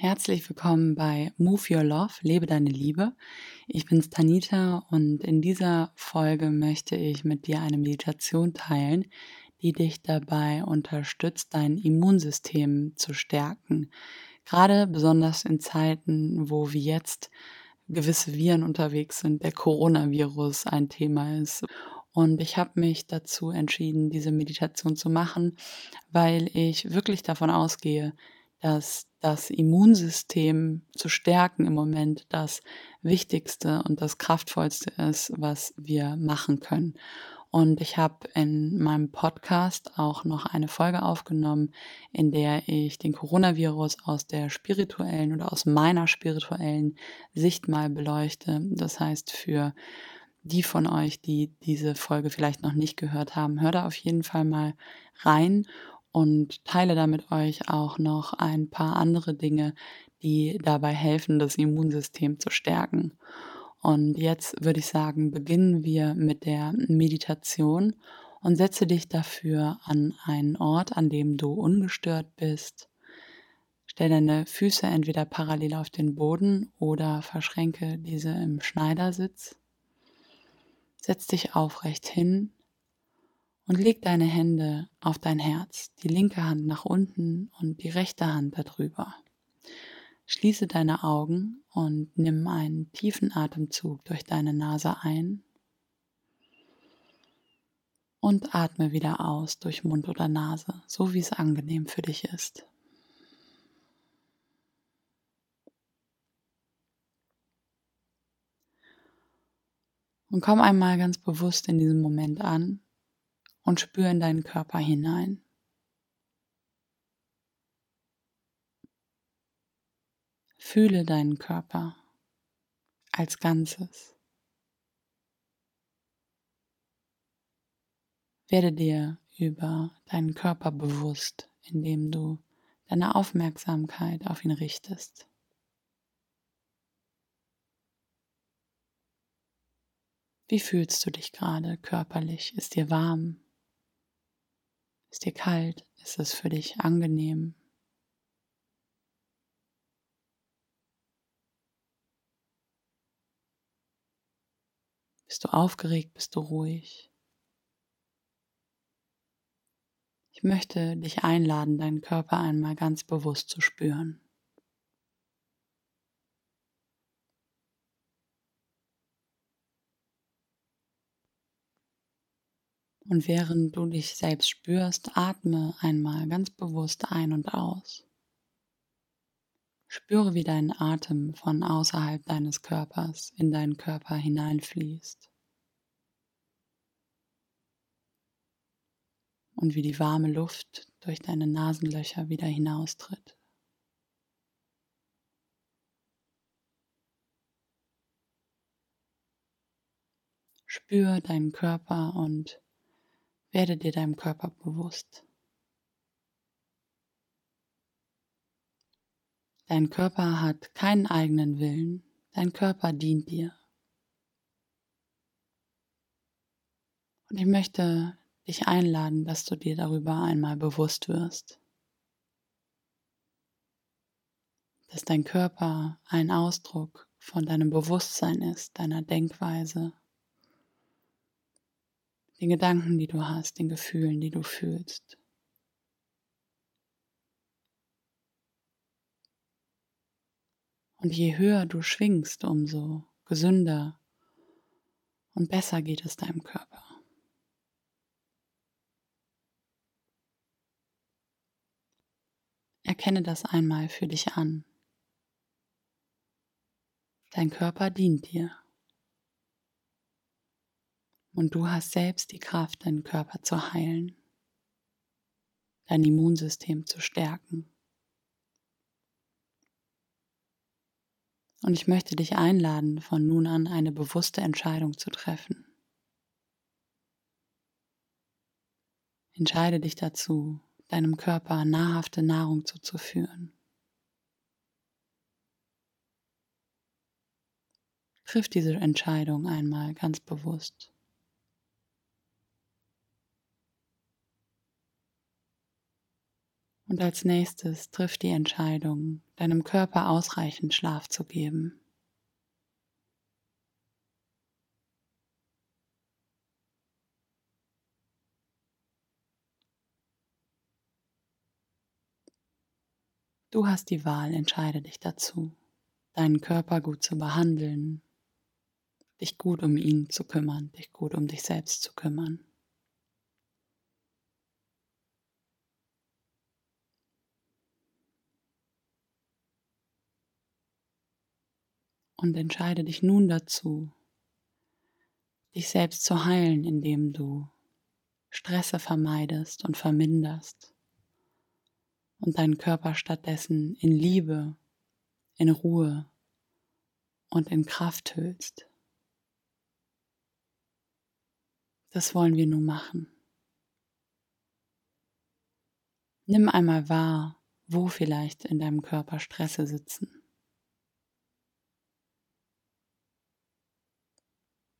Herzlich willkommen bei Move Your Love, lebe deine Liebe. Ich bin Tanita und in dieser Folge möchte ich mit dir eine Meditation teilen, die dich dabei unterstützt, dein Immunsystem zu stärken. Gerade besonders in Zeiten, wo wie jetzt gewisse Viren unterwegs sind, der Coronavirus ein Thema ist. Und ich habe mich dazu entschieden, diese Meditation zu machen, weil ich wirklich davon ausgehe, dass das Immunsystem zu stärken im Moment das Wichtigste und das Kraftvollste ist, was wir machen können. Und ich habe in meinem Podcast auch noch eine Folge aufgenommen, in der ich den Coronavirus aus der spirituellen oder aus meiner spirituellen Sicht mal beleuchte. Das heißt, für die von euch, die diese Folge vielleicht noch nicht gehört haben, hört da auf jeden Fall mal rein und teile da mit euch auch noch ein paar andere Dinge, die dabei helfen, das Immunsystem zu stärken. Und jetzt würde ich sagen, beginnen wir mit der Meditation und setze dich dafür an einen Ort, an dem du ungestört bist. Stell deine Füße entweder parallel auf den Boden oder verschränke diese im Schneidersitz. Setz dich aufrecht hin und leg deine Hände auf dein Herz, die linke Hand nach unten und die rechte Hand darüber. Schließe deine Augen und nimm einen tiefen Atemzug durch deine Nase ein und atme wieder aus durch Mund oder Nase, so wie es angenehm für dich ist. Und komm einmal ganz bewusst in diesem Moment an, und spür in deinen Körper hinein. Fühle deinen Körper als Ganzes. Werde dir über deinen Körper bewusst, indem du deine Aufmerksamkeit auf ihn richtest. Wie fühlst du dich gerade körperlich? Ist dir warm? Ist dir kalt? Ist es für dich angenehm? Bist du aufgeregt? Bist du ruhig? Ich möchte dich einladen, deinen Körper einmal ganz bewusst zu spüren. Und während du dich selbst spürst, atme einmal ganz bewusst ein und aus. Spüre, wie dein Atem von außerhalb deines Körpers in deinen Körper hineinfließt. Und wie die warme Luft durch deine Nasenlöcher wieder hinaustritt. Spür deinen Körper und werde dir deinem Körper bewusst. Dein Körper hat keinen eigenen Willen, dein Körper dient dir. Und ich möchte dich einladen, dass du dir darüber einmal bewusst wirst, dass dein Körper ein Ausdruck von deinem Bewusstsein ist, deiner Denkweise, den Gedanken, die du hast, den Gefühlen, die du fühlst. Und je höher du schwingst, umso gesünder und besser geht es deinem Körper. Erkenne das einmal für dich an. Dein Körper dient dir. Und du hast selbst die Kraft, deinen Körper zu heilen, dein Immunsystem zu stärken. Und ich möchte dich einladen, von nun an eine bewusste Entscheidung zu treffen. Entscheide dich dazu, deinem Körper nahrhafte Nahrung zuzuführen. Triff diese Entscheidung einmal ganz bewusst. Und als nächstes triff die Entscheidung, deinem Körper ausreichend Schlaf zu geben. Du hast die Wahl, entscheide dich dazu, deinen Körper gut zu behandeln, dich gut um ihn zu kümmern, dich gut um dich selbst zu kümmern. Und entscheide dich nun dazu, dich selbst zu heilen, indem du Stresse vermeidest und verminderst und deinen Körper stattdessen in Liebe, in Ruhe und in Kraft hüllst. Das wollen wir nun machen. Nimm einmal wahr, wo vielleicht in deinem Körper Stresse sitzen.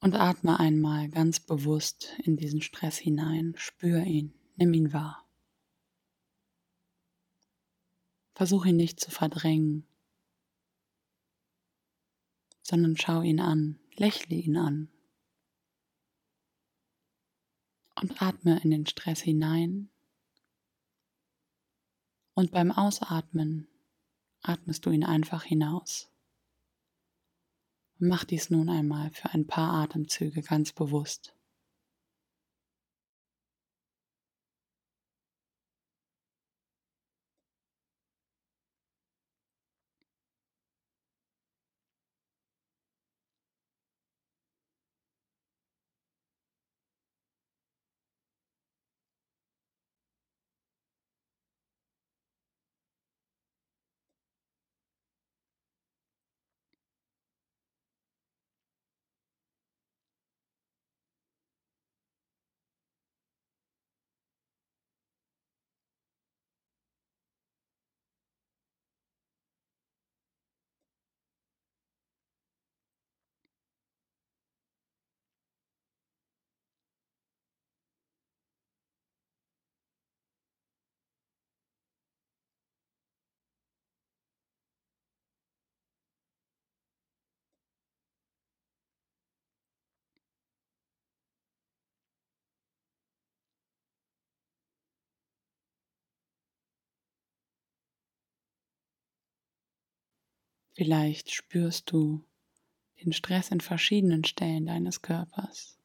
Und atme einmal ganz bewusst in diesen Stress hinein. Spür ihn, nimm ihn wahr. Versuch ihn nicht zu verdrängen, sondern schau ihn an, lächle ihn an und atme in den Stress hinein. Und beim Ausatmen atmest du ihn einfach hinaus. Mach dies nun einmal für ein paar Atemzüge ganz bewusst. Vielleicht spürst du den Stress in verschiedenen Stellen deines Körpers.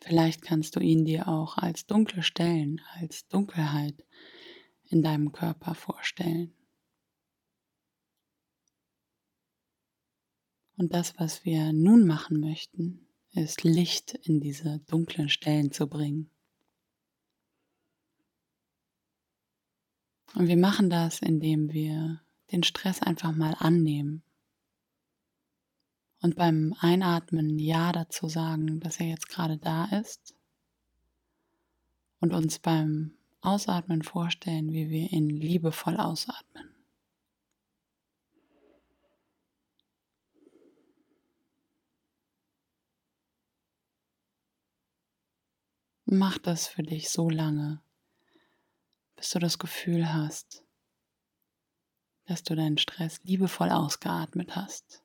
Vielleicht kannst du ihn dir auch als dunkle Stellen, als Dunkelheit in deinem Körper vorstellen. Und das, was wir nun machen möchten, ist Licht in diese dunklen Stellen zu bringen. Und wir machen das, indem wir den Stress einfach mal annehmen. Und beim Einatmen Ja dazu sagen, dass er jetzt gerade da ist. Und uns beim Ausatmen vorstellen, wie wir ihn liebevoll ausatmen. Mach das für dich so lange, bis du das Gefühl hast, dass du deinen Stress liebevoll ausgeatmet hast.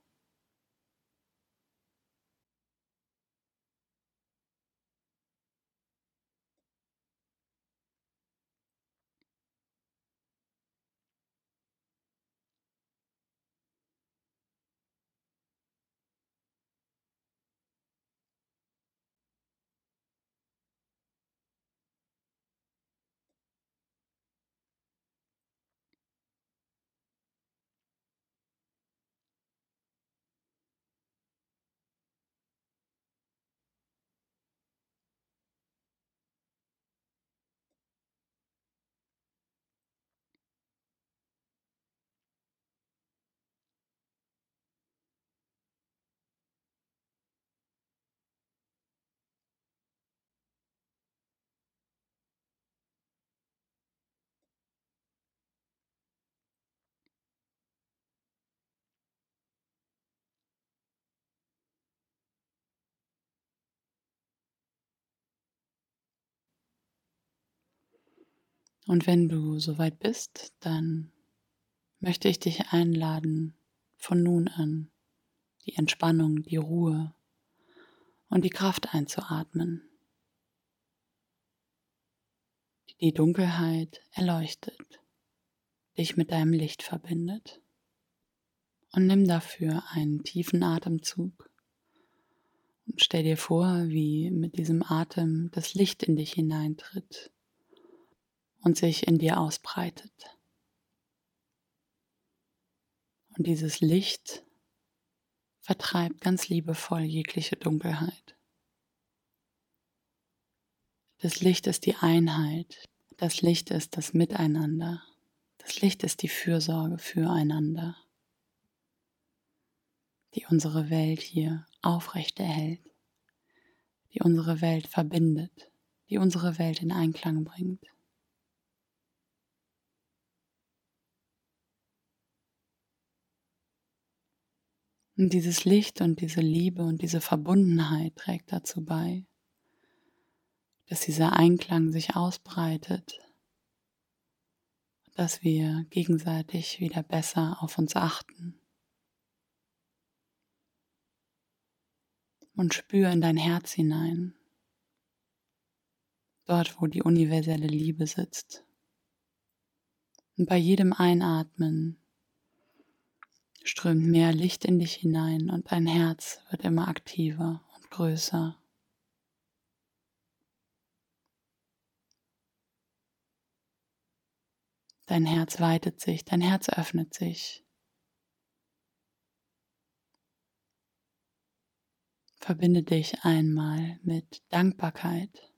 Und wenn du soweit bist, dann möchte ich dich einladen, von nun an die Entspannung, die Ruhe und die Kraft einzuatmen, die die Dunkelheit erleuchtet, dich mit deinem Licht verbindet. Und nimm dafür einen tiefen Atemzug und stell dir vor, wie mit diesem Atem das Licht in dich hineintritt und sich in dir ausbreitet. Und dieses Licht vertreibt ganz liebevoll jegliche Dunkelheit. Das Licht ist die Einheit, das Licht ist das Miteinander, das Licht ist die Fürsorge füreinander, die unsere Welt hier aufrechterhält, die unsere Welt verbindet, die unsere Welt in Einklang bringt. Und dieses Licht und diese Liebe und diese Verbundenheit trägt dazu bei, dass dieser Einklang sich ausbreitet, dass wir gegenseitig wieder besser auf uns achten. Und spür in dein Herz hinein, dort wo die universelle Liebe sitzt. Und bei jedem Einatmen strömt mehr Licht in dich hinein und dein Herz wird immer aktiver und größer. Dein Herz weitet sich, dein Herz öffnet sich. Verbinde dich einmal mit Dankbarkeit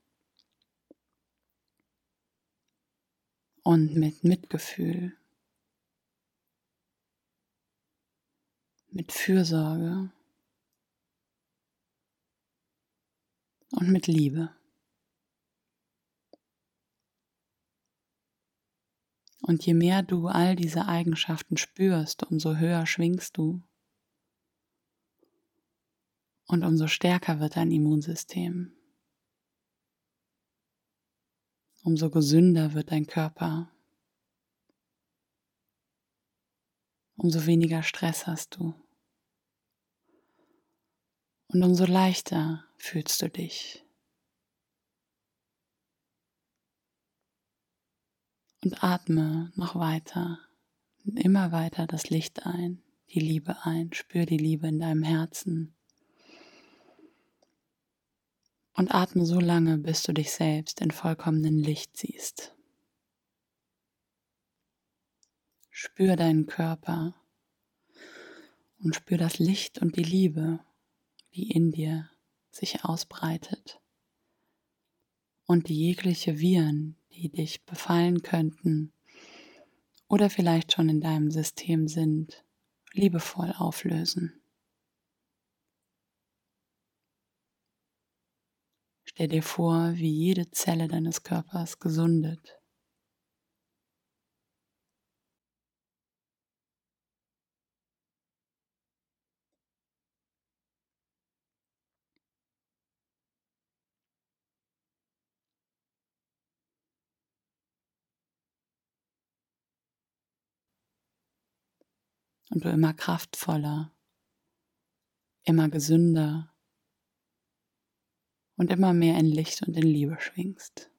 und mit Mitgefühl. Mit Fürsorge und mit Liebe. Und je mehr du all diese Eigenschaften spürst, umso höher schwingst du und umso stärker wird dein Immunsystem. Umso gesünder wird dein Körper. Umso weniger Stress hast du. Und umso leichter fühlst du dich. Und atme noch weiter, immer weiter das Licht ein, die Liebe ein, spür die Liebe in deinem Herzen. Und atme so lange, bis du dich selbst in vollkommenen Licht siehst. Spür deinen Körper und spür das Licht und die Liebe die in dir sich ausbreitet und die jegliche Viren, die dich befallen könnten oder vielleicht schon in deinem System sind, liebevoll auflösen. Stell dir vor, wie jede Zelle deines Körpers gesundet und du immer kraftvoller, immer gesünder und immer mehr in Licht und in Liebe schwingst.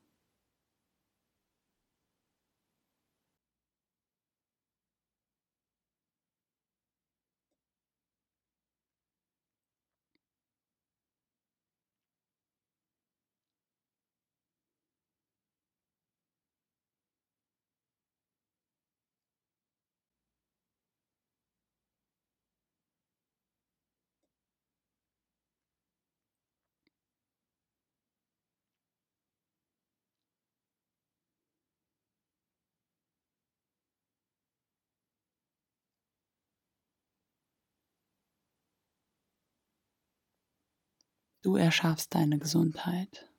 Du erschaffst deine Gesundheit.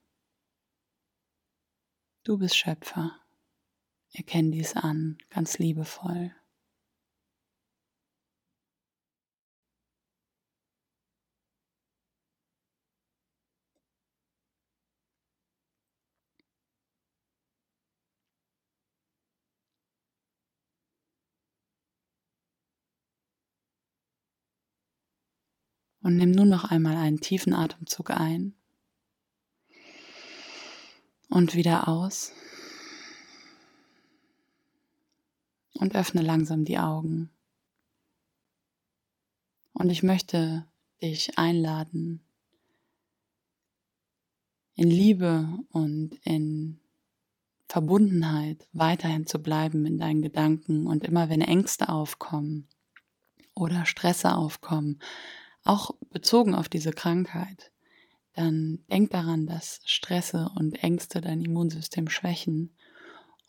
Du bist Schöpfer. Erkenn dies an, ganz liebevoll. Und nimm nun noch einmal einen tiefen Atemzug ein und wieder aus. Und öffne langsam die Augen. Und ich möchte dich einladen, in Liebe und in Verbundenheit weiterhin zu bleiben in deinen Gedanken und immer wenn Ängste aufkommen oder Stresse aufkommen, auch bezogen auf diese Krankheit, dann denk daran, dass Stresse und Ängste dein Immunsystem schwächen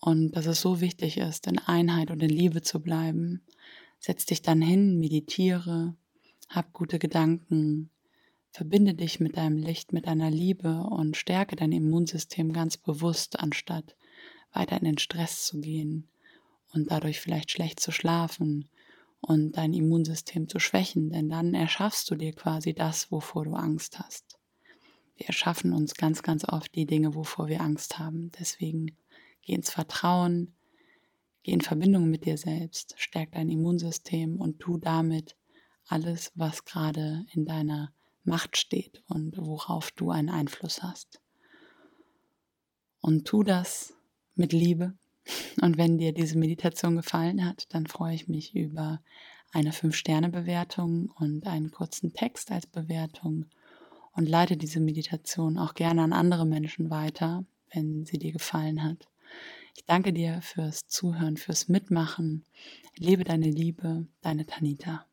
und dass es so wichtig ist, in Einheit und in Liebe zu bleiben. Setz dich dann hin, meditiere, hab gute Gedanken, verbinde dich mit deinem Licht, mit deiner Liebe und stärke dein Immunsystem ganz bewusst, anstatt weiter in den Stress zu gehen und dadurch vielleicht schlecht zu schlafen und dein Immunsystem zu schwächen, denn dann erschaffst du dir quasi das, wovor du Angst hast. Wir erschaffen uns ganz, ganz oft die Dinge, wovor wir Angst haben. Deswegen geh ins Vertrauen, geh in Verbindung mit dir selbst, stärk dein Immunsystem und tu damit alles, was gerade in deiner Macht steht und worauf du einen Einfluss hast. Und tu das mit Liebe. Und wenn dir diese Meditation gefallen hat, dann freue ich mich über eine 5-Sterne-Bewertung und einen kurzen Text als Bewertung und leite diese Meditation auch gerne an andere Menschen weiter, wenn sie dir gefallen hat. Ich danke dir fürs Zuhören, fürs Mitmachen. Lebe deine Liebe, deine Tanita.